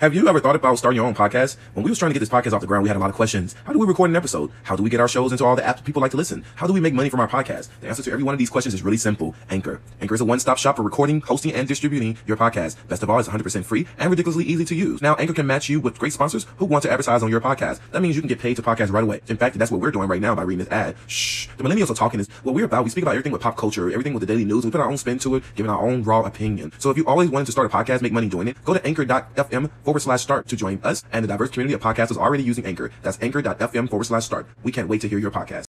Have you ever thought about starting your own podcast? When we was trying to get this podcast off the ground, we had a lot of questions. How do we record an episode? How do we get our shows into all the apps people like to listen? How do we make money from our podcast? The answer to every one of these questions is really simple. Anchor. Anchor is a one-stop shop for recording, hosting, and distributing your podcast. Best of all, it's 100% free and ridiculously easy to use. Now, Anchor can match you with great sponsors who want to advertise on your podcast. That means you can get paid to podcast right away. In fact, that's what we're doing right now by reading this ad. Shh. The millennials are talking is what we're about. We speak about everything with pop culture, everything with the daily news. We put our own spin to it, giving our own raw opinion. So if you always wanted to start a podcast, make money doing it, go to anchor.fm forward slash start to join us and the diverse community of podcasters already using Anchor. That's anchor.fm forward slash start. We can't wait to hear your podcast.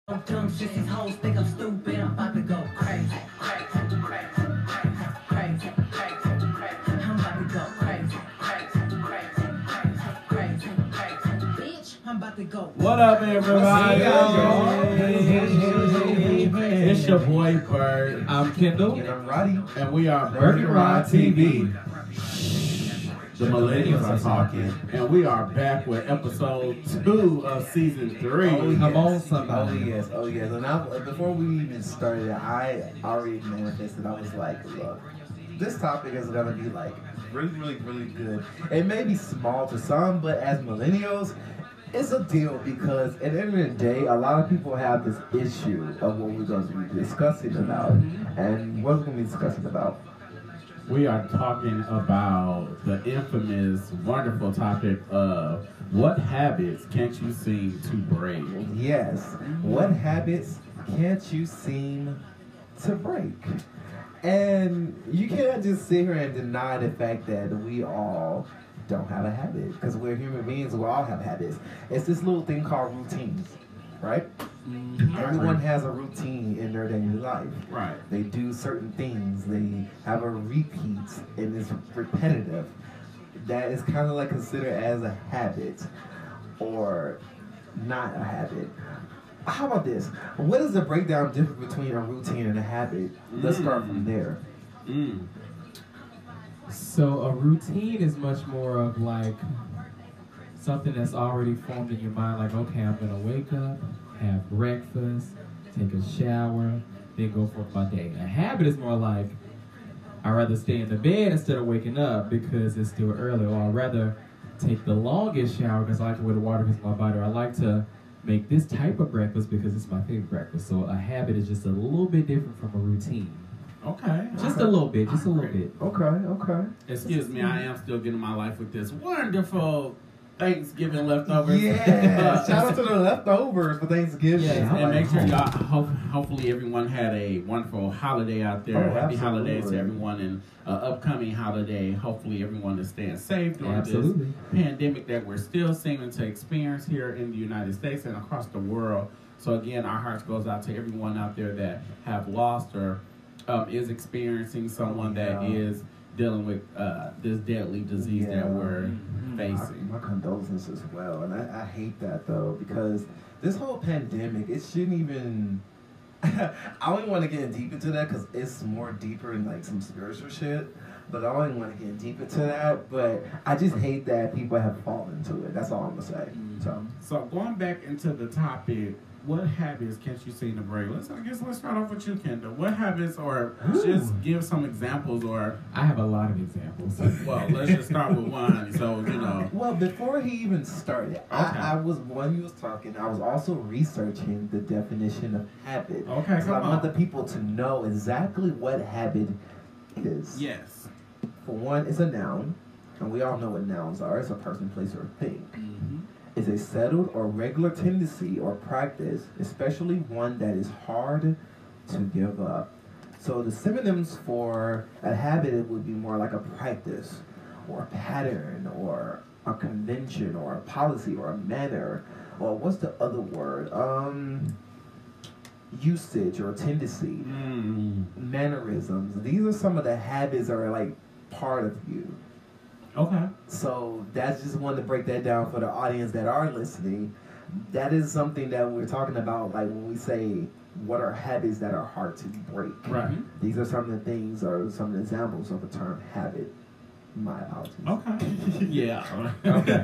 What up, everybody? It's your boy Bird. I'm Kendall, And I'm Roddy. and we are Bird and Rod TV. The millennials are talking, and we are back with episode two of season three. Oh, Come yes. on, Oh somebody. yes, oh yes. And I, before we even started, I already manifested. I was like, look, this topic is gonna be like really, really, really good. It may be small to some, but as millennials, it's a deal because at the end of the day, a lot of people have this issue of what we're going to be discussing about, and what we're going to be discussing about. We are talking about the infamous, wonderful topic of what habits can't you seem to break? Yes. What habits can't you seem to break? And you cannot just sit here and deny the fact that we all don't have a habit because we're human beings. We all have habits. It's this little thing called routines, right? Everyone has a routine in their daily life. Right. They do certain things. They have a repeat, and it's repetitive. That is kind of like considered as a habit, or not a habit. How about this? What is the breakdown difference between a routine and a habit? Let's start from there. Mm. So a routine is much more of like something that's already formed in your mind. Like, okay, I'm gonna wake up, have breakfast, take a shower, then go for my day. A habit is more like I'd rather stay in the bed instead of waking up because it's still early, or I'd rather take the longest shower because I like the way the water hits my body, or I like to make this type of breakfast because it's my favorite breakfast. So a habit is just a little bit different from a routine. Okay. Just a little bit, just a little bit. Okay, okay. Excuse me, I am still getting my life with this wonderful Thanksgiving leftovers. Yeah. Shout out to the leftovers for Thanksgiving. Yeah, and make sure y'all, ho- hopefully everyone had a wonderful holiday out there. Oh, Happy holidays to everyone and uh, upcoming holiday. Hopefully everyone is staying safe during Absolutely. this pandemic that we're still seeming to experience here in the United States and across the world. So again, our hearts goes out to everyone out there that have lost or um, is experiencing someone that Yeah. is dealing with uh, this deadly disease Yeah. that we're My, facing. my condolences as well, and I, I hate that though because this whole pandemic, it shouldn't even. I don't want to get deep into that because it's more deeper in like some spiritual shit. But I don't want to get deep into that. But I just hate that people have fallen into it. That's all I'm gonna say. So So going back into the topic, what habits can't you seem to break? Let's I guess let's start off with you, Kendall. What habits, or just give some examples, or I have a lot of examples. well, let's just start with one. So you know, Well, before he even started, Okay. I, I was when he was talking, I was also researching the definition of habit. Okay, so come I want on. the people to know exactly what habit is. yes. For one, it's a noun, and we all know what nouns are. It's a person, place, or thing. Mm-hmm. It's a settled or regular tendency or practice, especially one that is hard to give up. So the synonyms for a habit would be more like a practice, or a pattern, or a convention, or a policy, or a manner, or what's the other word? Um, usage or tendency, Mm. mannerisms. These are some of the habits that are like part of you. Okay. So that's just wanted to break that down for the audience that are listening. That is something that we're talking about, like when we say what are habits that are hard to break. Right. These are some of the things or some of the examples of the term habit. My apologies. Okay. yeah. Okay.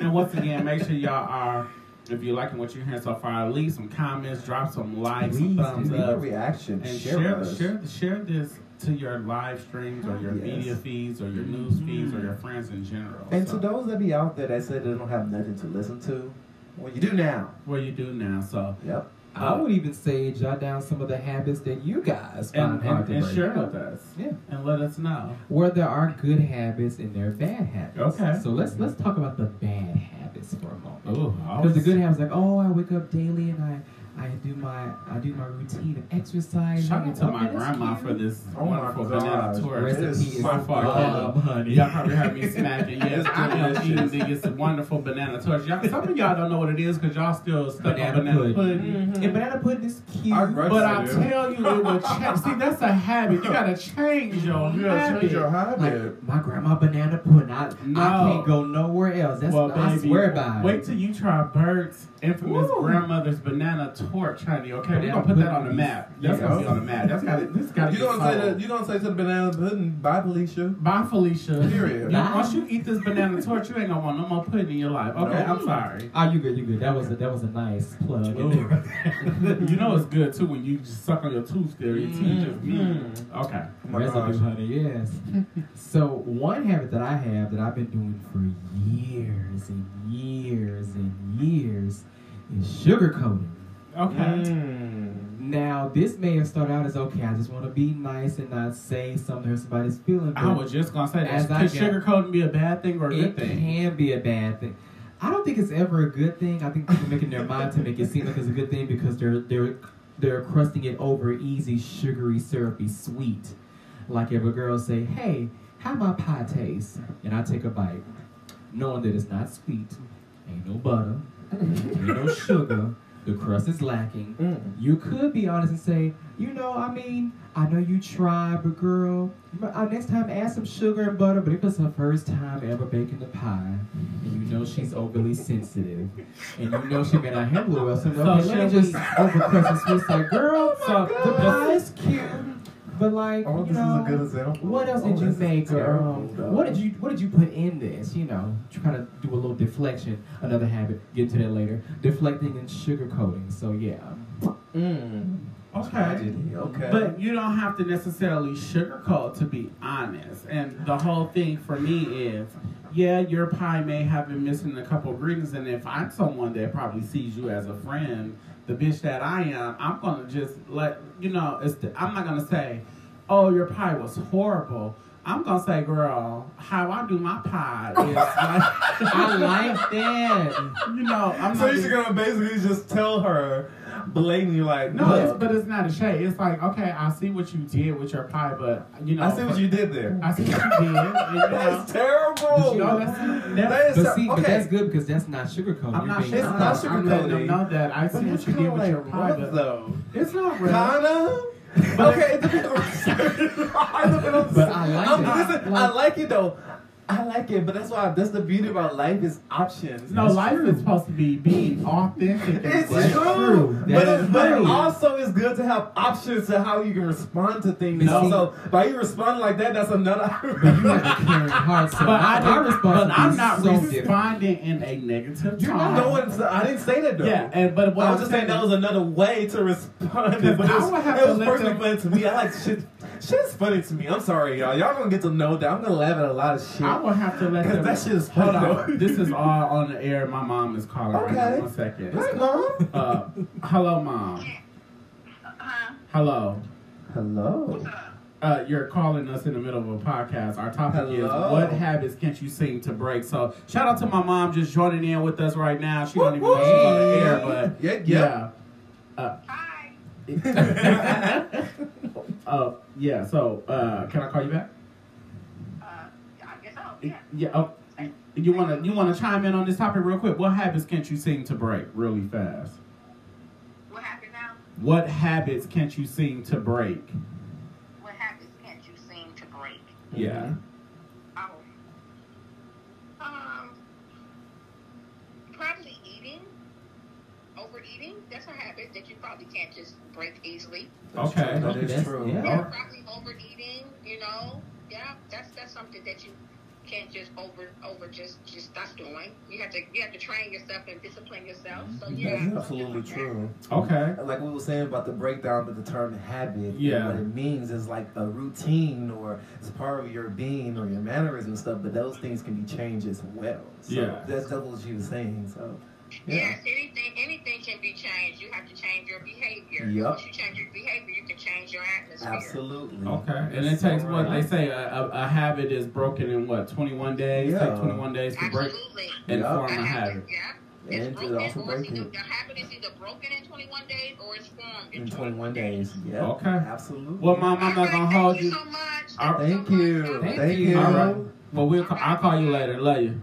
and once again, make sure y'all are. If you're liking what you're hearing so far, leave some comments, drop some likes, some thumbs leave a up, reaction. and share, share share share this to your live streams or your Yes. media feeds or your news mm-hmm. feeds or your friends in general. And So, to those that be out there that say they don't have nothing to listen to, well, you do now. what you do now. So Yep. Uh, I would even say jot down some of the habits that you guys and, hard and, to and break. share with us. Yeah. And let us know. Where there are good habits and there are bad habits. Okay. So let's let's talk about the bad habits for a moment. Ooh, Because the good habits like, oh, I wake up daily and I, I do my I do my routine of exercise. Shout out to my grandma cute. for this Oh wonderful gosh. banana torch. Recipe is is my so fault. bomb, honey. Y'all probably heard me smacking. Yes, It's I am delicious. eating this wonderful banana torch. Y'all, some of y'all don't know what it is because y'all still stuck Banana on banana pudding. pudding. Mm-hmm. And banana pudding is cute. I But I tell you, it will change. See, that's a habit. You gotta change your You gotta habit. change your habit. Like my grandma banana pudding. I, No. I can't go nowhere else. That's well, I baby, swear by wait till you try Bert's infamous Woo. grandmother's banana torch, honey. Okay, we're Banana gonna put that on the map. That's Yeah. gonna be on the map. That's got to This got to You get don't say that. You don't say to the banana pudding. Bye, Felicia. Bye, Felicia. Period. You- once you eat this banana torch, you ain't gonna want no more pudding in your life. Okay, No. I'm sorry. Oh, you good, you good. That was a, that was a nice plug. in Ooh. there. you know it's good too when you just suck on your tooth there. Your teeth just. Mm. Okay. Oh my Residue, gosh. honey, yes. so one habit that I have that I've been doing for years and years and years is sugarcoating. Okay. Mm. Now, this may have started out as okay, I just want to be nice and not say something hurt somebody's feeling. I was just gonna say that. Could sugarcoating be a bad thing or a good thing? It can be a bad thing. I don't think it's ever a good thing. I think people making their mind to make it seem like it's a good thing because they're they're they're crusting it over easy, sugary, syrupy, sweet. Like if a girl say, "Hey, how my pie taste?" and I take a bite, knowing that it's not sweet, ain't no butter, ain't no sugar, the crust is lacking. Mm. You could be honest and say, you know, I mean, I know you tried, but girl, uh, next time add some sugar and butter. But if it's her first time ever baking the pie, and you know she's overly sensitive, and you know she may not handle it well, so, So okay, let me just overcrust the sweet side. Girl, So the pie is cute, but like, Oh, you this know, is a good example. what else Oh, did you this is make? Or, um, what did you What did you put in this? You know, try to do a little deflection. Another habit. Get to that later. Deflecting and sugarcoating. So yeah. Mm. Okay. Okay. But you don't have to necessarily sugarcoat to be honest. And the whole thing for me is, yeah, your pie may have been missing a couple ingredients, and if I'm someone that probably sees you as a friend, the bitch that I am, I'm gonna just let you know. It's the, I'm not gonna say, oh, your pie was horrible. I'm gonna say, girl, how I do my pie is like, I like that. you know, I'm so not. you're gonna basically just tell her blatantly, like, no, it's, but it's not a shade. It's like, okay, I see what you did with your pie, but you know, I see what you did there. I see what you did. And, you know, That's terrible. No, that's, that's, is But see, okay. but that's good because that's not sugarcoating. I'm You're not being sure. It's honest. not I'm letting them know that I see But what you did with like your pie, rough, but though. it's not real. Kinda. okay, it depends on But I like I'm- it. Listen, I like it though. I like it, but that's why that's the beauty about life is options. No, That's life true. is supposed to be being authentic. It's true, true. but, That it, is but it true. also is good to have options to how you can respond to things. No. So by you responding like that, that's another. But you have a caring heart, so But I my didn't- but I'm not so different. responding in a negative You're not. No one. I didn't say that though. Yeah, and but what I was just saying that was another way to respond. But it was, I would have it to was let personally to me. I like shit. Shit's funny to me. I'm sorry, y'all. Y'all gonna get to know that I'm gonna laugh at a lot of shit. I will have to let 'Cause them. that shit is Hold on. though. This is all on the air. My mom is calling right Okay. now. One second. Hi, mom. Uh, hello, mom. Hello. Hello. Uh, you're calling us in the middle of a podcast. Our topic Hello. is what habits can't you seem to break? So shout out to my mom just joining in with us right now. She don't even know she's on the air, but Yeah, yeah. Uh, uh, yeah. So uh, can I call you back? Uh I guess I'll yeah. Oh, you wanna you wanna chime in on this topic real quick? What habits can't you seem to break really fast? What happened now? What habits can't you seem to break? What habits can't you seem to break? Yeah. Oh. Um. Probably eating. Overeating. That's a habit that you probably can't just break easily. Okay. That is That's- true. yeah. Yeah, probably overeating. You know. Yeah, that's that's something that you can't just over over just just stop doing. You have to you have to train yourself and discipline yourself. So yeah, That's absolutely true. Okay. Like we were saying about the breakdown of the term habit. Yeah. What it means is like a routine or it's part of your being or your mannerism and stuff, but those things can be changed as well. So Yeah. that's, that's what she was saying. So yeah. yes, anything anything can be changed. You have to change your behavior. Yup. Once you change your behavior, you can change your atmosphere. Absolutely. Okay. And it So takes what they say a, a, a habit is broken in what 21 days. Yeah. Take 21 days to break Absolutely. and Yeah. form A a habit, habit. yeah. It's And to broken, also or it's break either, it the habit is either broken in 21 days or it's formed in, in 21 days. Yeah. Okay. Absolutely. Well, mom, I'm not Alright, gonna hold you you. so much. All right. Thank so much. you. Thank Thank you. you. All right. Well, we'll. Call, I'll call you later. Love you.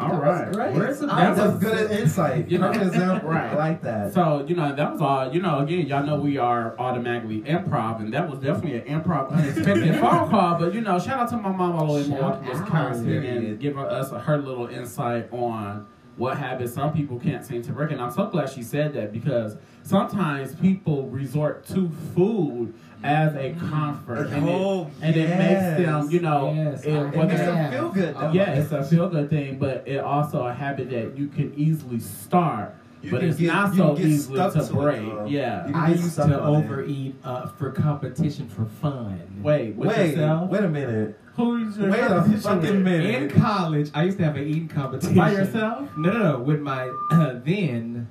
All That right. great. Where's the- That was was- good insight. You know- example. Right. I like that. So you know that was all. You know, again, y'all know we are automatically improv, and that was definitely an improv unexpected phone call. But you know, shout out to my mom all the way in Shout Milwaukee. Wisconsin, and giving us her little insight on what habits some people can't seem to break. And I'm so glad she said that because sometimes people resort to food as a comfort, and, Oh, it, and it makes them, you know, Yes, it- It makes them feel good. though. yeah, it's a feel good thing, but it also a habit that you can easily start, You but it's get- not so can get easily to to break. though. yeah. I used to overeat uh, for competition for fun. Wait, with Wait, yourself? wait a minute. Who's your Wait a fucking with? In college, I used to have an eating competition. By yourself? No, no, no. With my uh, then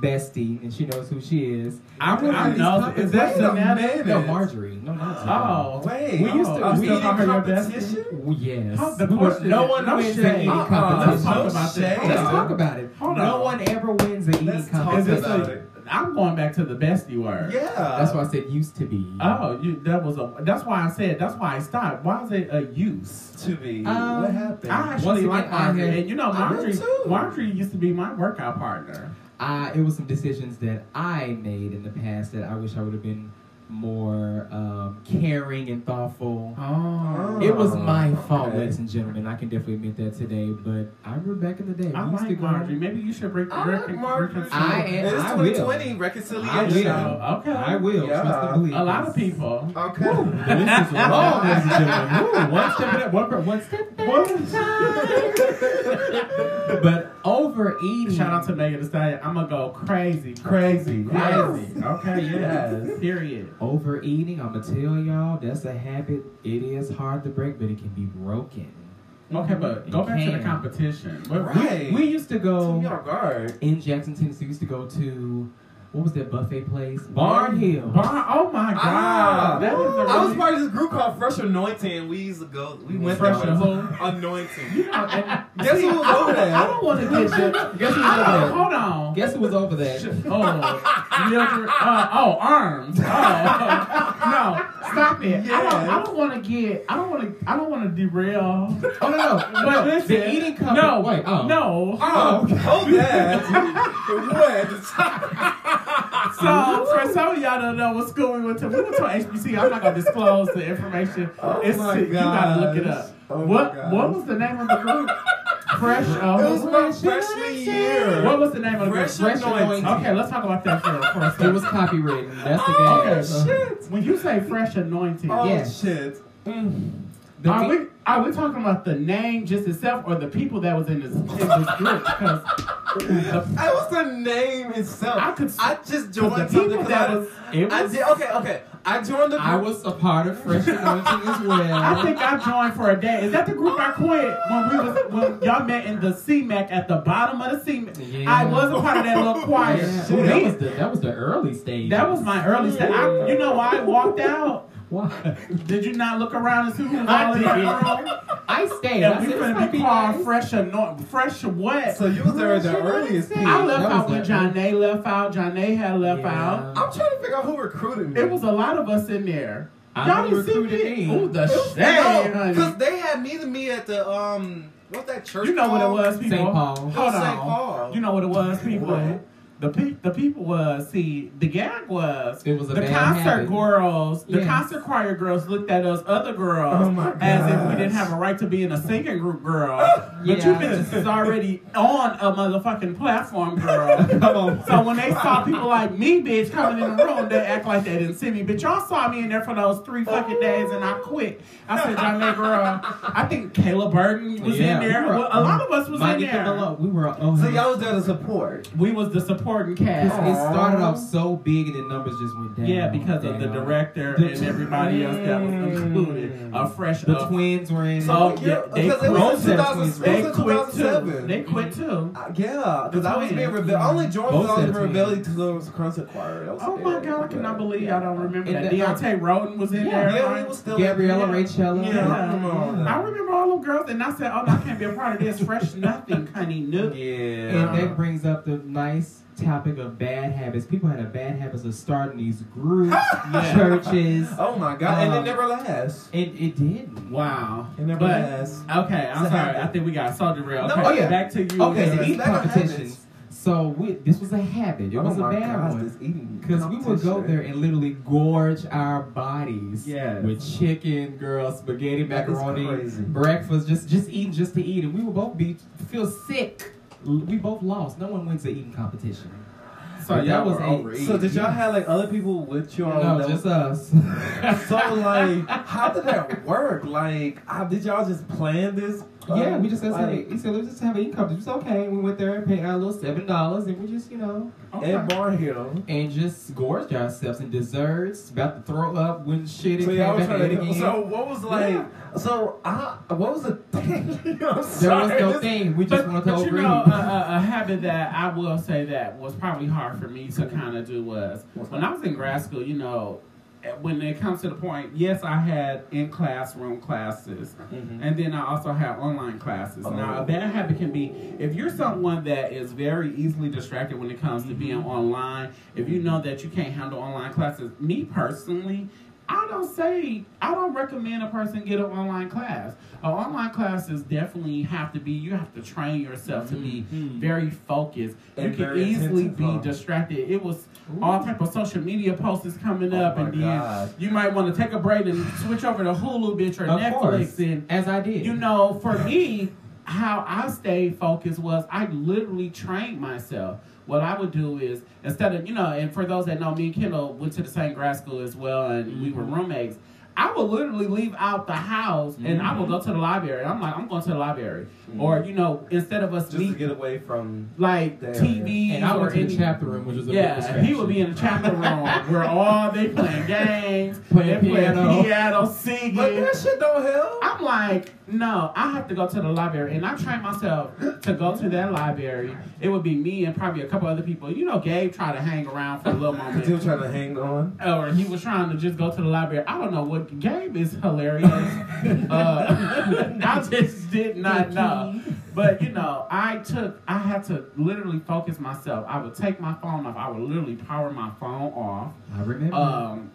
bestie, and she knows who she is. I, would I know. these Is that Wait a minute. No, Marjorie. No, not Oh, Wait, We used to. a we still call her your competition? bestie. Well, yes. How- the We were- question no one no wins shade. an eating Uh-uh, competition. let's talk No about shade. that. Let's talk about it. Hold no on. one ever wins an eating Let's talk competition. this about it. I'm going back to the bestie word. Yeah. That's why I said used to be. Oh, you. That was a. That's why I said. That's why I stopped. Why is it a use? to be. Um, what happened? I actually like Marjorie, and you know Marjorie. Marjorie used to be my workout partner. I it was some decisions that I made in the past that I wish I would have been more um, caring and thoughtful. Oh, It was my okay. fault, ladies and gentlemen. I can definitely admit that today, but I remember back in the day. I we to like go. Marjorie. Maybe you should break the I record. like Marjorie. I am- It's I will. 2020 I reconciliation. will. Okay. I will. Yeah. Trust and believe. A lot of people. Okay. The list is long, ladies and gentlemen. Woo, one step at a one, per- one step at a time. but overeating. Shout out to Megan Thee Stallion. I'm gonna go crazy, crazy, crazy. Okay, yes. Period. Overeating, I'm gonna tell y'all, that's a habit. It is hard to break, but it can be broken. Okay, but It go back to the competition. What- Right. We used to go guard. in Jackson, Tennessee. We used to go to what was that buffet place? Barnhill. Barn, oh my god. Ah, that is a I was really- part of this group called Fresh Anointing. We used to go. We went Fresh there. Anointing? Anointing. You know, and- Guess see, who was I over there? I don't want to get you. Guess who was over there? Hold on. Guess who was over there? Oh, Mildred, uh, oh, arms. Oh, no, stop it. I don't, I don't want to get. I don't want to. I don't want to derail. Oh no, no, But no. listen, the eating company. No, wait, oh. no. Oh, hold that. what? So for some of y'all don't know what school we went to, we went to HBC. I'm not gonna disclose the information. Oh it's my you gotta look it up. Oh my what. What was the name of the group? Fresh. Uh, It was my freshman year. What was the name of the group? Fresh Anointing. Okay, let's talk about that for, for a It was copywritten. That's the game. Okay, Oh, shit. When you say fresh anointing, Oh, Yes. shit. The are we are we talking about the name just itself or the people that was in this in this group? Because the, was the name itself. I could- I just the joined people something that I, was it I did. Okay, okay. I joined the group. I was a part of Fresh Anointing as well. I think I joined for a day. Is that the group I quit when we was when y'all met in the CMAC at the bottom of the CMAC? Yeah. I was a part of that little choir. Yeah. Ooh, that was the that was the early stage. That was my early stage. I, you know why I walked out? Why? Did you not look around and see who was I all in that did. room? I stayed. I And we said, finna "This be be called fresh anoint, fresh what? So you was there at the earliest peak. I left That out was when John Nay left out. John Nay had left Yeah. out. I'm trying to figure out who recruited me. It was a lot of us in there. I Y'all know didn't see recruited me. me. Ooh, the It was- shade, no, honey. because they had me to me at the um, what's that church? You know what it was, people. St. Paul. Hold St. on. Paul. You know what it was, people. What? The pe- the people was see the gag was It was a the concert habit. girls the Yes. concert choir girls looked at us other girls Oh as if we didn't have a right to be in a singing group girl but you Yeah. bitches is already on a motherfucking platform girl Come on. so when they saw people like me bitch coming in the room they act like they didn't see me but y'all saw me in there for those three fucking days and I quit I said John girl I think Kayla Burton was Yeah, in there we were- well, a lot of us was in there Below, we were. Oh, So y'all was there to support. we was the supporting cast It started off so big and the numbers just went down. Yeah, because of the director The and everybody else that was included. A fresh The uh, twins were in. So, it. yeah, they because it quit. was in Both 2000, sets They was quit too. 2007. They quit too. Uh, yeah, because I was being twins. rebellious. I only joined Both because I was sets were in. rebelling to the concert choir. Was Oh my god, I cannot believe I don't remember And that. the- Deontay Roden was in Yeah, there. Yeah, right? he was still Gabriella yeah. Rachella. Yeah, Yeah. I remember all that. I remember all them girls, and I said, "Oh, no, I can't be a part of this fresh nothing, honey, nook." Yeah. And that brings up the nice topic of bad habits. People had a bad habits of starting these groups, Yeah. churches. Oh my god, and Um, it never lasts. It, it did. Wow. It never But lasts. okay, I'm It's a sorry. habit. I think we got so derailed. No, Okay, oh, yeah. back to you. Okay, Yeah, the it's eating competitions. So we, this was a habit. It oh was a bad gosh, one. Because we would go there and literally gorge our bodies Yes. with chicken, girl, spaghetti, macaroni, breakfast, just just eating just to eat, and we would both be feel sick. L- We both lost. No one wins the eating competition. So But y'all that was were a- overeating. So did y'all have like other people with you? on no, that just was- us. So like, how did that work? Like, how did y'all just plan this? Yeah, we just said, like, he said, let's just have an competition. It's okay. We went there and paid our little seven dollars, and we just, you know, Okay. at Barnhill. and just gorged ourselves and desserts. About to throw up when shit. So y'all came was back trying to. again. So what was like? So I, what was the thing? There was no this- thing. We just But, wanted to but you know, a, habit that I will say that was probably hard for me to kind of do was when I was in grad school. You know, when it comes to the point, yes, I had in classroom classes, Mhm. and then I also had online classes. Now, Oh. a bad habit can be if you're someone that is very easily distracted when it comes to being Mm-hmm. online. If you know that you can't handle online classes, me personally. I don't say I don't recommend a person get an online class. An online classes definitely have to be you have to train yourself to be Mhm. very focused. And you can easily be distracted. It was all type of social media posts is coming Oh up and then God. you might want to take a break and switch over to Hulu bitch or of Netflix course, and as I did. you know, for me, how I stayed focused was I literally trained myself. What I would do is instead of you know, and for those that know, me and Kendall went to the same grad school as well, and we were Mm-hmm. roommates. I would literally leave out the house and I Mm-hmm. would go to the library. I'm like, I'm going to the library, or you know, instead of us Just to get away from. like There. TV and I or went to the any- chapter room, which was a yeah, big and he would be in the chapter room where all they playing games, Playing they playing piano. piano, singing. But that shit don't help. I'm like, no, I have to go to the library, and I trained myself to go to that library. It would be me and probably a couple other people. You know, Gabe tried to hang around for a little Cause he was trying to hang on. or he was trying to just go to the library. I don't know what Gabe is hilarious. uh, I just did not know. But you know, I took, I had to literally focus myself. I would take my phone off. I would literally power my phone off. I remember. Um,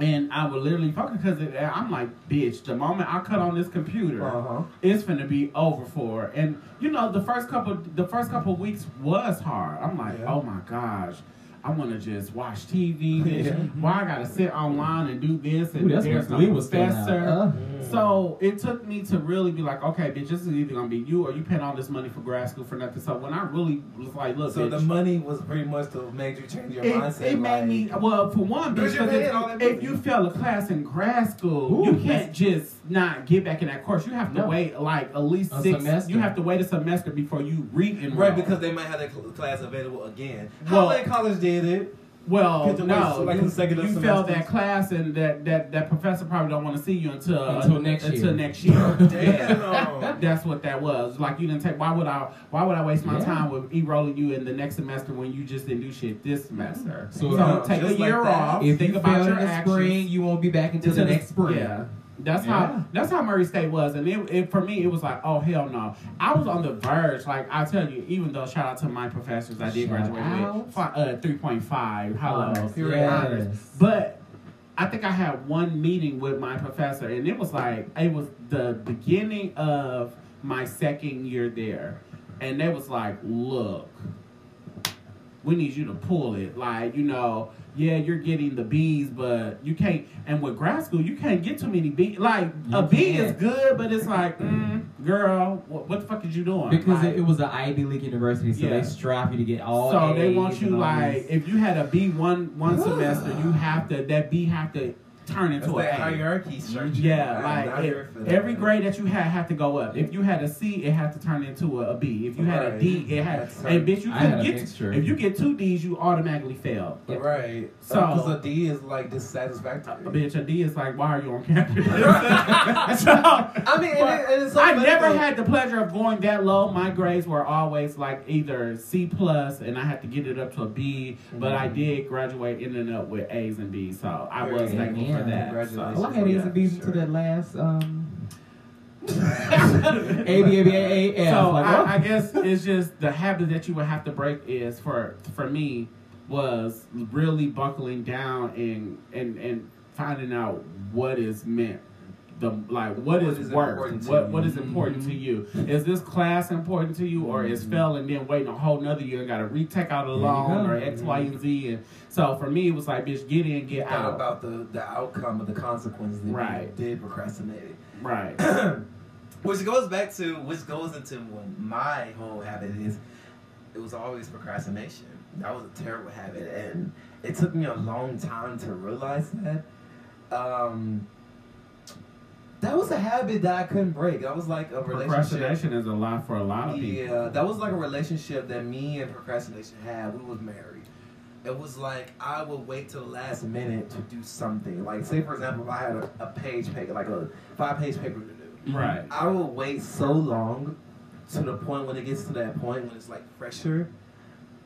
and I would literally focus because I'm like, bitch, the moment I cut on this computer, Uh huh. it's finna be over for. her. And you know, the first couple, the first couple weeks was hard. I'm like, Yeah. oh my gosh. I want to just watch TV. Yeah. Why I gotta sit online and do this and Ooh, there's no Glee was still out. professor. Uh, So it took me to really be like, okay, bitch, this is either gonna be you or you paying all this money for grad school for nothing. So when I really was like, look, So bitch, the money was pretty much to make you change your it, mindset. it made like, me well for one Because because you're paying all if, if you fail a class in grad school, Ooh, you can't just not get back in that course. You have to No. wait like at least A six. semester. You have to wait a semester before you re-enroll. Right, because they might have that cl- class available again. Well- How many college did it? well, Get to wait no, like, you, consecutive you failed that class, and that, that, that professor probably don't want to see you until Until next until year. next year. Damn. That's what that was. Like you didn't take. Why would I? Why would I waste my Yeah. time with enrolling you in the next semester when you just didn't do shit this semester? So, So, uh, take a just like year off. if think you about fail your in the actions. spring, you won't be back until the next spring. Yeah. That's Yeah. how that's how Murray State was, and it, it for me it was like, oh hell no! I was on the verge. Like I tell you, even though shout out to my professors, I did Shout graduate out. with uh, three point five. Hello, period yes. honors. But I think I had one meeting with my professor, and it was like it was the beginning of my second year there, and they was like, look, we need you to pull it. Like, you know, yeah, you're getting the B's, but you can't. And with grad school, you can't get too many B. Like You a B is good, but it's like, mm, girl, what, what the fuck is you doing? Because Like, it, was an Ivy League university, so Yeah. they strive you to get all. so they want you like these- if you had a B one one semester, you have to that B have to turn That's into an that A. hierarchy mm-hmm. structure. Yeah, I'm like it- here that. every grade that you had had to go up. If you had a C, it had to turn into a, a B. If you had a Right. D, it had. That's And bitch, you I couldn't get. mixture. If you get two D's, you automatically fail. Right. So- uh, So, because a D is like A dissatisfactory. bitch, a D is like, why are you on campus? so, I mean, and it- and it's so I funny never though. had the pleasure of going that low. My grades were always like either C plus, and I had to get it up to a B. But I mm-hmm. did graduate, ending up with A's and B's, so I was Very good. for that. Congratulations. Well, I had A's and B's to that last um. A B A B A A so like, I. I guess it's just the habit that you would have to break is for for me was really buckling down and and and finding out what is meant the like what What is, is worth what what is important to you is this class important to you or is fell and then waiting a whole nother year and got to retake out a you loan or X Y and Z and so for me it was like bitch get in get out about the, the outcome of the consequences that Right. people did procrastinate. right which goes back to which goes into what my whole habit is. It was always procrastination. That was a terrible habit, and it took me a long time to realize that. Um, that was a habit that I couldn't break. That was like a relationship. procrastination is a lot for a lot of people Yeah, that was like a relationship that me and procrastination had. We was married. It was like I would wait till the last minute to do something. Like say for example, if I had a, a page paper, like a five page paper to do, right I would wait so long to the point when it gets to that point when it's like fresher.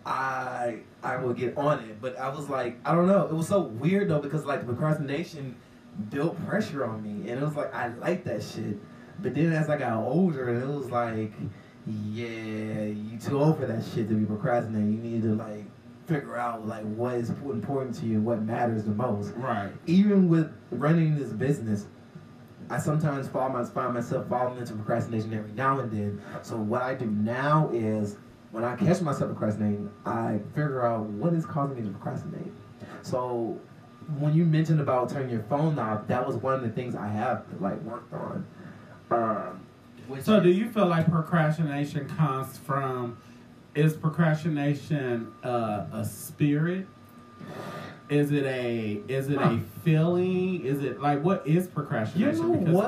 I I will get on it, but I was like I don't know. It was so weird though because like procrastination built pressure on me, and it was like I like that shit. But then as I got older, it was like, yeah, you too old for that shit to be procrastinating. You need to like figure out like what is important to you, what matters the most right even with running this business, I sometimes find myself falling into procrastination every now and then. So what I do now is when I catch myself procrastinating, I figure out what is causing me to procrastinate. So when you mentioned about turning your phone off, that was one of the things I have like worked on. Um, which So, do you feel like procrastination comes from? Is procrastination uh, a spirit? Is it a is it a feeling? Is it like what is procrastination? you procrastination? know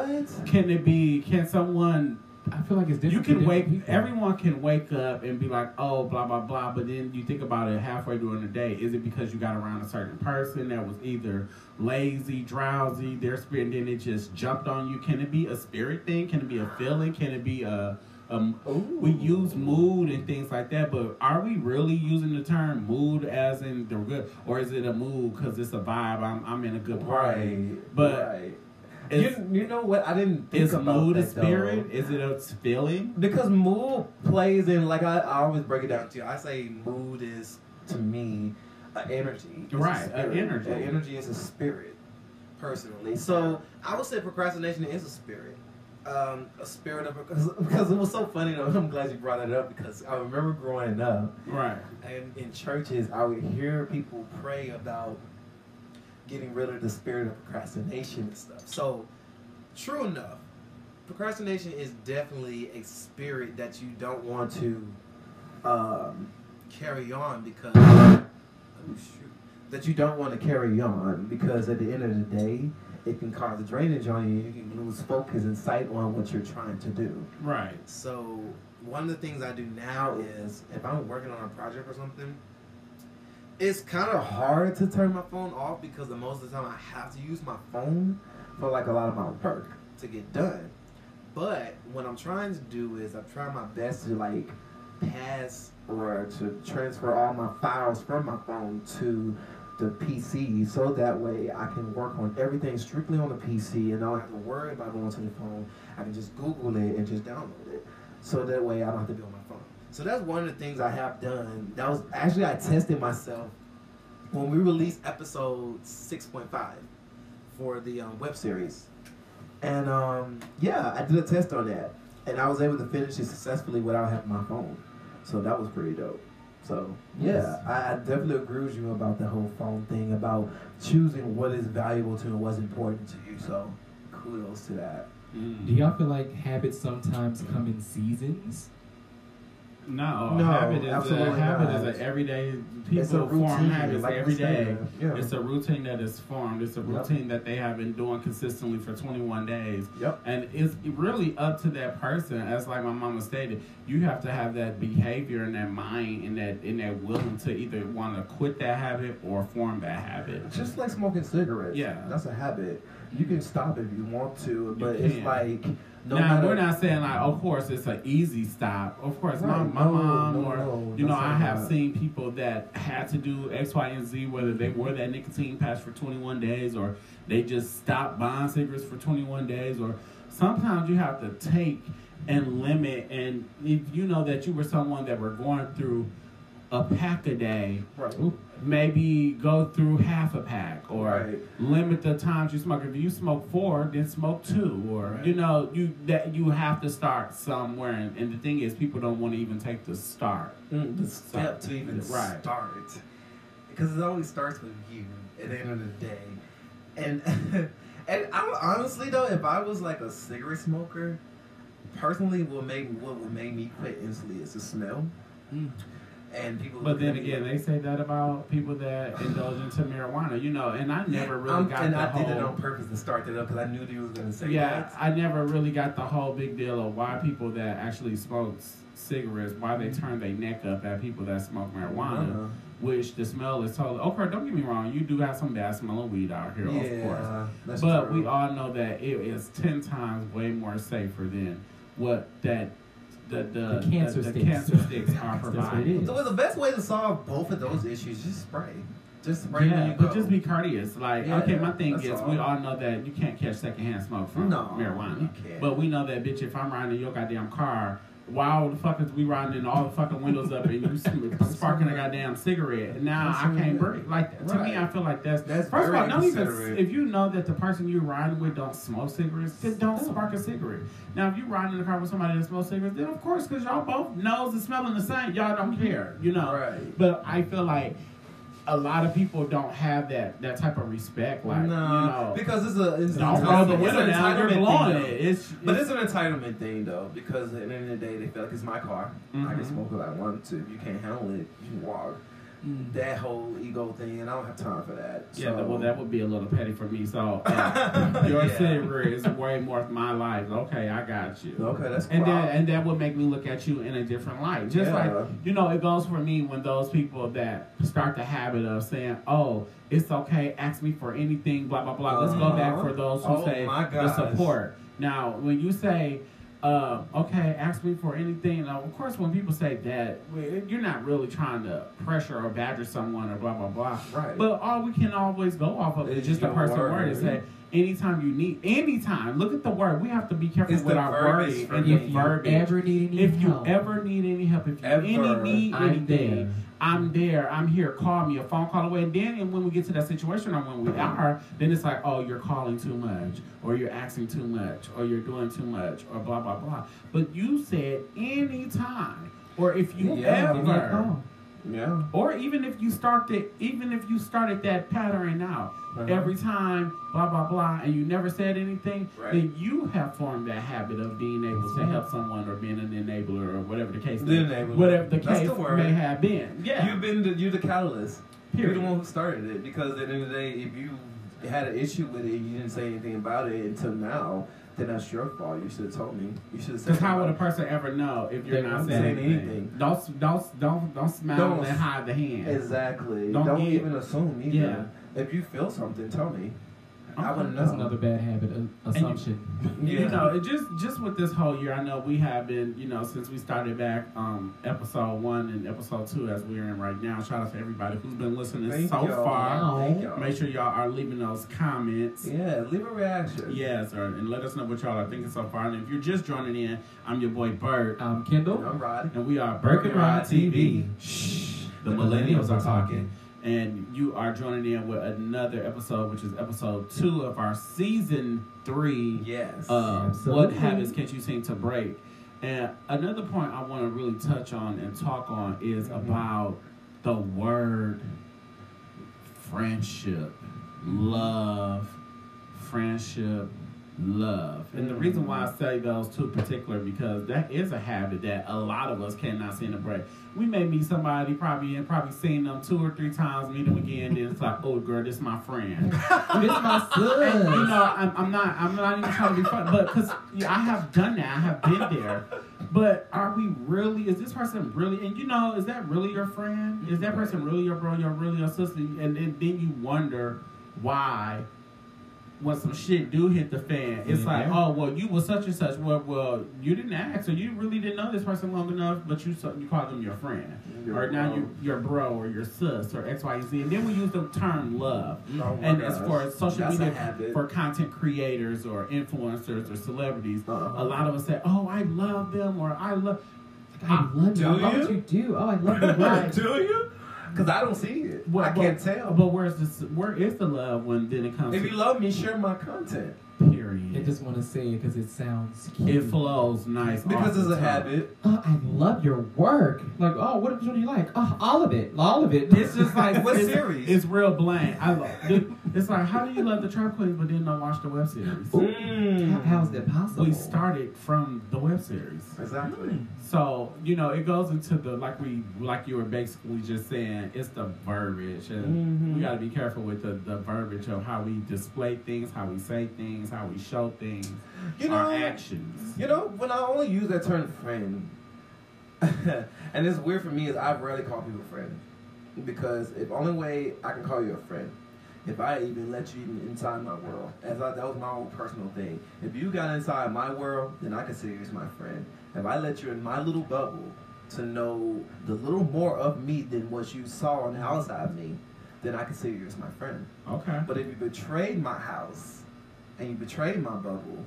what? Can it be? Can someone? I feel like it's different. You can wake. people. Everyone can wake up and be like, oh, blah blah blah. But then you think about it halfway during the day. Is it because you got around a certain person that was either lazy, drowsy, their spirit, and then it just jumped on you? Can it be a spirit thing? Can it be a feeling? Can it be a um, we use mood and things like that, but are we really using the term mood as in the good, or is it a mood because it's a vibe? I'm, I'm in a good party. Right, But right. Is, you, you know what? I didn't think is about mood a that, though. spirit? Is it a feeling? Because mood plays in like I, I always break it down to you. I say mood is to me an energy. It's Right, an energy. A energy is a spirit, personally. So I would say procrastination is a spirit. Um, a spirit of because, because it was so funny though. I'm glad you brought it up because I remember growing up Right. and in churches I would hear people pray about getting rid of the spirit of procrastination and stuff. So true enough, procrastination is definitely a spirit that you don't want to um, carry on because oh shoot, that you don't want to carry on because at the end of the day, it can cause a drainage on you. You can lose focus and sight on what you're trying to do. Right. So one of the things I do now is if I'm working on a project or something, it's kind of hard to turn my phone off because the most of the time I have to use my phone for like a lot of my work to get done. But what I'm trying to do is I'm trying my best to like pass or to transfer all my files from my phone to the PC so that way I can work on everything strictly on the PC and I don't have to worry about going to the phone. I can just Google it and just download it. So that way I don't have to be on my. So that's one of the things I have done. That was actually I tested myself when we released episode 6.5 for the um, web series. And um, yeah, I did a test on that. And I was able to finish it successfully without having my phone. So that was pretty dope. So yeah, I, I definitely agree with you about the whole phone thing about choosing what is valuable to you and what's important to you. So kudos to that. Do y'all feel like habits sometimes come in seasons? No, No, habit is a absolutely habit not. is an everyday. It's a People form routine, habits like every day. yeah. It's a routine that is formed. It's a Yep. routine that they have been doing consistently for 21 days. Yep. And it's really up to that person. As like my mama stated, you have to have that behavior and that mind and that and that willing to either want to quit that habit or form that habit. Just like smoking cigarettes. Yeah. That's a habit. You can stop if you want to, but it's like no now matter we're not saying like, of course, it's an easy stop. Of course, my, Right. my No, mom no, or no, you know, I have that. seen people that had to do X, Y, and Z, whether they wore that nicotine patch for 21 days or they just stopped buying cigarettes for 21 days, or sometimes you have to take and limit. And if you know that you were someone that were going through a pack a day, right. maybe go through half a pack or Right. limit the times you smoke. If you smoke four, then smoke two, or Right. you know, you that you have to start somewhere. And, and the thing is, people don't want to even take the start. Mm, the step to even Right. start. Because it always starts with you at the end of the day. And and I'm honestly though, if I was like a cigarette smoker, personally what made what would make me quit instantly is the smell. And people But then again, they say that about people that indulge into marijuana, you know. And I never really I'm- got and the I whole. did it on purpose to start that up because I knew you was gonna say yeah, that. I never really got the whole big deal of why people that actually smoke cigarettes, why they turn their neck up at people that smoke marijuana. Uh-huh. which the smell is totally. Okay, don't get me wrong, you do have some bad smelling weed out here, of course. But true. we all know that it is ten times way more safer than what that the the, The cancer the, sticks. cancer sticks are That's what it providing. So the best way to solve both of those issues, just spray. Just spray Yeah, you go. but just be courteous. Like, Yeah, okay, my thing is, all. we all know that you can't catch secondhand smoke from No, marijuana. you can't. But we know that, bitch, if I'm riding in your goddamn car, why the fuck is we riding in all the fucking windows up and you sparking a goddamn cigarette? Now I can't breathe. Like, to me, I feel like that's, That's first of all, don't even, if you know that the person you're riding with don't smoke cigarettes, then don't spark a cigarette. Now, if you riding in the car with somebody that smokes cigarettes, then of course, because y'all both nose and smelling the same, y'all don't care, you know? Right. But I feel like a lot of people don't have that that type of respect. Like, no, you know, because it's a it's don't an roll the entitlement- window an down. You're entitlement blowing thing, it. though. It's, But it's it's an entitlement thing though, because at the end of the day, they feel like it's my car. I Mhm. can smoke if I want to. If you can't handle it, you can walk. That whole ego thing, and I don't have time for that. yeah. so. well, that would be a little petty for me. So yeah, your Yeah. is way more of my life. Okay, I got you. Okay, that's And cool. that and that would make me look at you in a different light. Just Yeah. like you know, it goes for me when those people that start the habit of saying, "Oh, it's okay, ask me for anything," blah blah blah. Let's go back Uh-huh. for those who Oh, say the support. Now, when you say, uh, "Okay, ask me for anything," now of course, when people say that, you're not really trying to pressure or badger someone or blah blah blah. Right. But all we can always go off of is Is just a your person word. word and say. Anytime you need, anytime. Look at the word. We have to be careful It's with our words and me. the If you ever need any If you help, ever need any help, if you Ever. any need I'm anything, there. I'm there. I'm here. Call me a phone call away. And then and when we get to that situation or when we are, then it's like, oh, you're calling too much, or you're asking too much, or you're doing too much, or blah blah blah. But you said anytime, or if you Yeah, give me a ever. Yeah. or even if you started, even if you started that pattern out Uh-huh. every time, blah blah blah, and you never said anything, Right. then you have formed that habit of being able to help someone or being an enabler or whatever the case, The may- enabler. whatever the That's case the may have been. Yeah, You've been the, you're the catalyst. Period. You're the one who started it because at the end of the day, if you had an issue with it, you didn't say anything about it until now. Then that's your fault. You should have told me. You should have said. Because how would a person ever know if you're not saying saying anything? anything. Don't don't don't don't smile Don't- and hide the hand. Exactly. Don't Don't, even assume either. Yeah. If you feel something, tell me. I wouldn't know. That's another bad habit, a- assumption. You know, it just just with this whole year, I know we have been, you know, since we started back um episode one and episode two as we're in right now. Shout out to everybody who's been listening Thank so y'all. far. Thank y'all. Make sure y'all are leaving those comments. Yeah, leave a reaction. Yes, or, and let us know what y'all are thinking so far. And if you're just joining in, I'm your boy Bert. I'm Kendall. I'm Rod. and we are Burke Burke and Rod TV. Shh, the millennials are talking. And you are joining in with another episode, which is episode two of our season three Yes. uh, what Absolutely. habits can you seem to break? And another point I want to really touch on and talk on is about the word friendship, love, friendship, love. And the reason why I say those two particular because that is a habit that a lot of us cannot seem to break. We may meet somebody probably and probably seen them two or three times, meet them again, then it's like, oh girl, this is my friend. This my And, you know, I'm, I'm not. I'm not even trying to be funny, but because I have done that, I have been there. But are we really? Is this person really? And you know, is that really your friend? Is that person really your bro? Your really your sister? And then, then you wonder why. When some shit do hit the fan, it's like, oh well, you was such and such. Well, well, you didn't ask, or you really didn't know this person long enough, but you you called them your friend, Your or now bro. you your bro or your sis or X Y Z, and then we use the term love Oh and as gosh. far as social That's media for content creators or influencers or celebrities, Uh-huh. a lot of us say, "Oh, I love them," or "I love." I love Do you. I love what you do. Oh, I love work. Do you? Because I don't see it. Well, I but- can't tell. But where's this? Where is the love when then it comes if to you love me, share my content. Period? I just want to say it because it sounds cute. it flows nice Because it's a tongue. habit. Oh, I love your work. Like, oh, what, what do you like? Oh, all of it. All of it. It's just like What it's, series? It's real bland. I love. Dude, it's like how do you love the Trap Queens but then not watch the web series? Mm. How, how is that possible? We started from the web series. Exactly. So you know, it goes into the like we like you were basically just saying. It's the verbiage, and Mhm. we got to be careful with the, the verbiage of how we display things, how we say things, how we show things, You our know, actions. You know, when I only use that term friend, and it's weird for me is I rarely call people friend because if only way I can call you a friend, if I even let you in- inside my world, as I, that was my own personal thing. If you got inside my world, then I consider you as my friend. If I let you in my little bubble to know the little more of me than what you saw on the outside of me, then I consider you as my friend. Okay. But if you betrayed my house and you betrayed my bubble,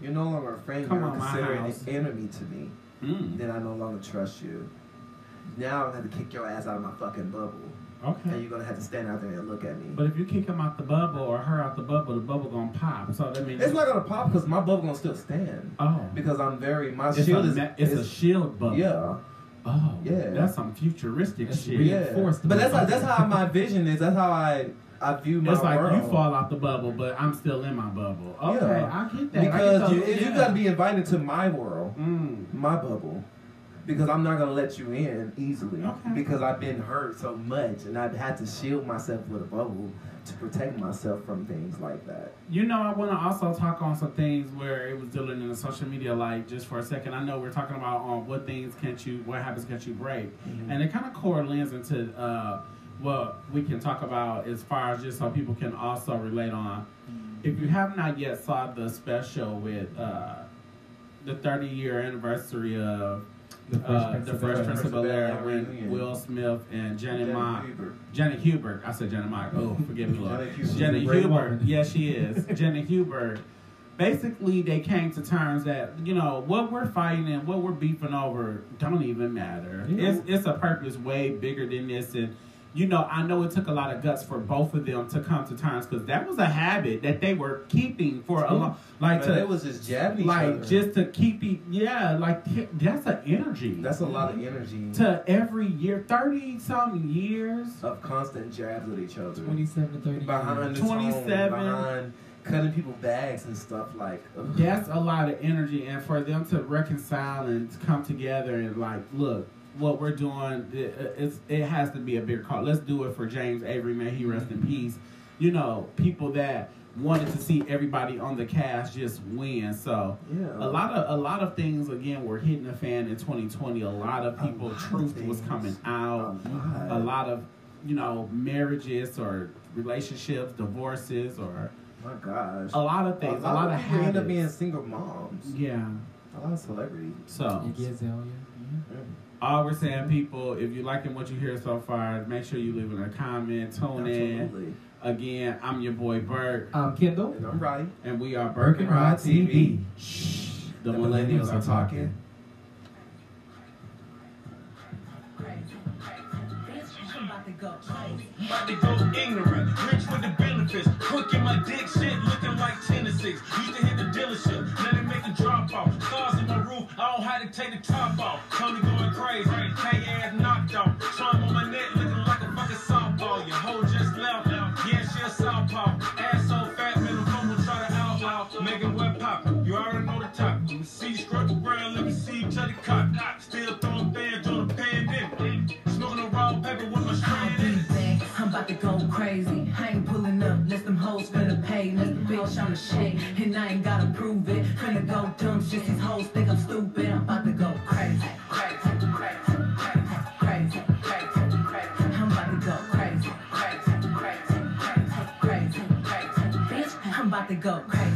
you're no longer a friend. Come you're considered an enemy to me. Mm. Then I no longer trust you. Now I'm gonna have to kick your ass out of my fucking bubble, Okay. and you're gonna have to stand out there and look at me. But if you kick him out the bubble or her out the bubble, the bubble gonna pop. So that means it's not gonna pop because my bubble gonna still stand Oh, because I'm very my it's, shield a, is ma- it's a shield bubble. yeah Oh, Yeah. That's some futuristic That's shit. yeah. But that's how, that's how my vision is. That's how I I view my It's like world. you fall out the bubble, but I'm still in my bubble. Okay, Yeah. I get that. Because get you, you yeah. gotta be invited to my world. Mm. my bubble because I'm not gonna let you in easily Okay. because I've been hurt so much and I've had to shield myself with a bubble to protect myself from things like that. You know, I want to also talk on some things where it was dealing in the social media like just for a second. I know we're talking about on what things can't you, what habits can't you break, and it kind of correlates into uh, what we can talk about as far as just so people can also relate on. If you have not yet saw the special with uh, the 30 year anniversary of The Fresh uh, Prince the of Fresh Bel-Air. Prince of Bel Air when Reunion. Will Smith and Jenny Janet Mock. Hubert. Janet Hubert. I said Jenny Mock. Oh, forgive me, Lord. Janet Hubert. Janet She's a great Hubert. woman. Yeah, she is. Jenny Hubert. Basically, they came to terms that you know what we're fighting and what we're beefing over don't even matter. You know- It's it's a purpose way bigger than this, and you know I know it took a lot of guts for both of them to come to terms because that was a habit that they were keeping for a long, like But to it was just jabbing each like other. just to keep it. Yeah, like that's an energy that's a lot of energy to every year, thirty something years. of constant jabs at each other. 27 30 behind the 27. tone, behind cutting people bags and stuff like. ugh. That's a lot of energy, and for them to reconcile and come together and like, look, what we're doing, it, it has to be a bigger call. Let's do it for James Avery, may he rest in mm-hmm. peace. You know, people that wanted to see everybody on the cast just win. So Yeah. a lot of a lot of things again were hitting the fan in 2020. A lot of people, lot of truth was coming out. A A lot. lot of you know marriages or relationships, divorces, or My gosh. a lot of things. A lot, of people end up being single moms. Yeah. A lot of celebrities. So, Iggy Yeah. All we're saying, people, if you're liking what you hear so far, make sure you leave in a comment, tune in. Again, I'm your boy Bert, Um, Kendall. And I'm right. and we are Burke Burke and and Rod Rod TV. TV. Shh. The, The millennials, are talking. Crazy, crazy. I'm about to go to ignorant, rich with the benefits. Cooking my dick shit, looking like 10 to 6. Used to hit the dealership, let it make a drop off. Stars in my roof, I don't have to take the top off. Tony going crazy. crazy. I ain't pulling up, Let them hoes finna pay. Less the bitch on the shake, and I ain't gotta prove it. Finna go dumb shit, these hoes think I'm stupid. I'm about to go crazy. go crazy.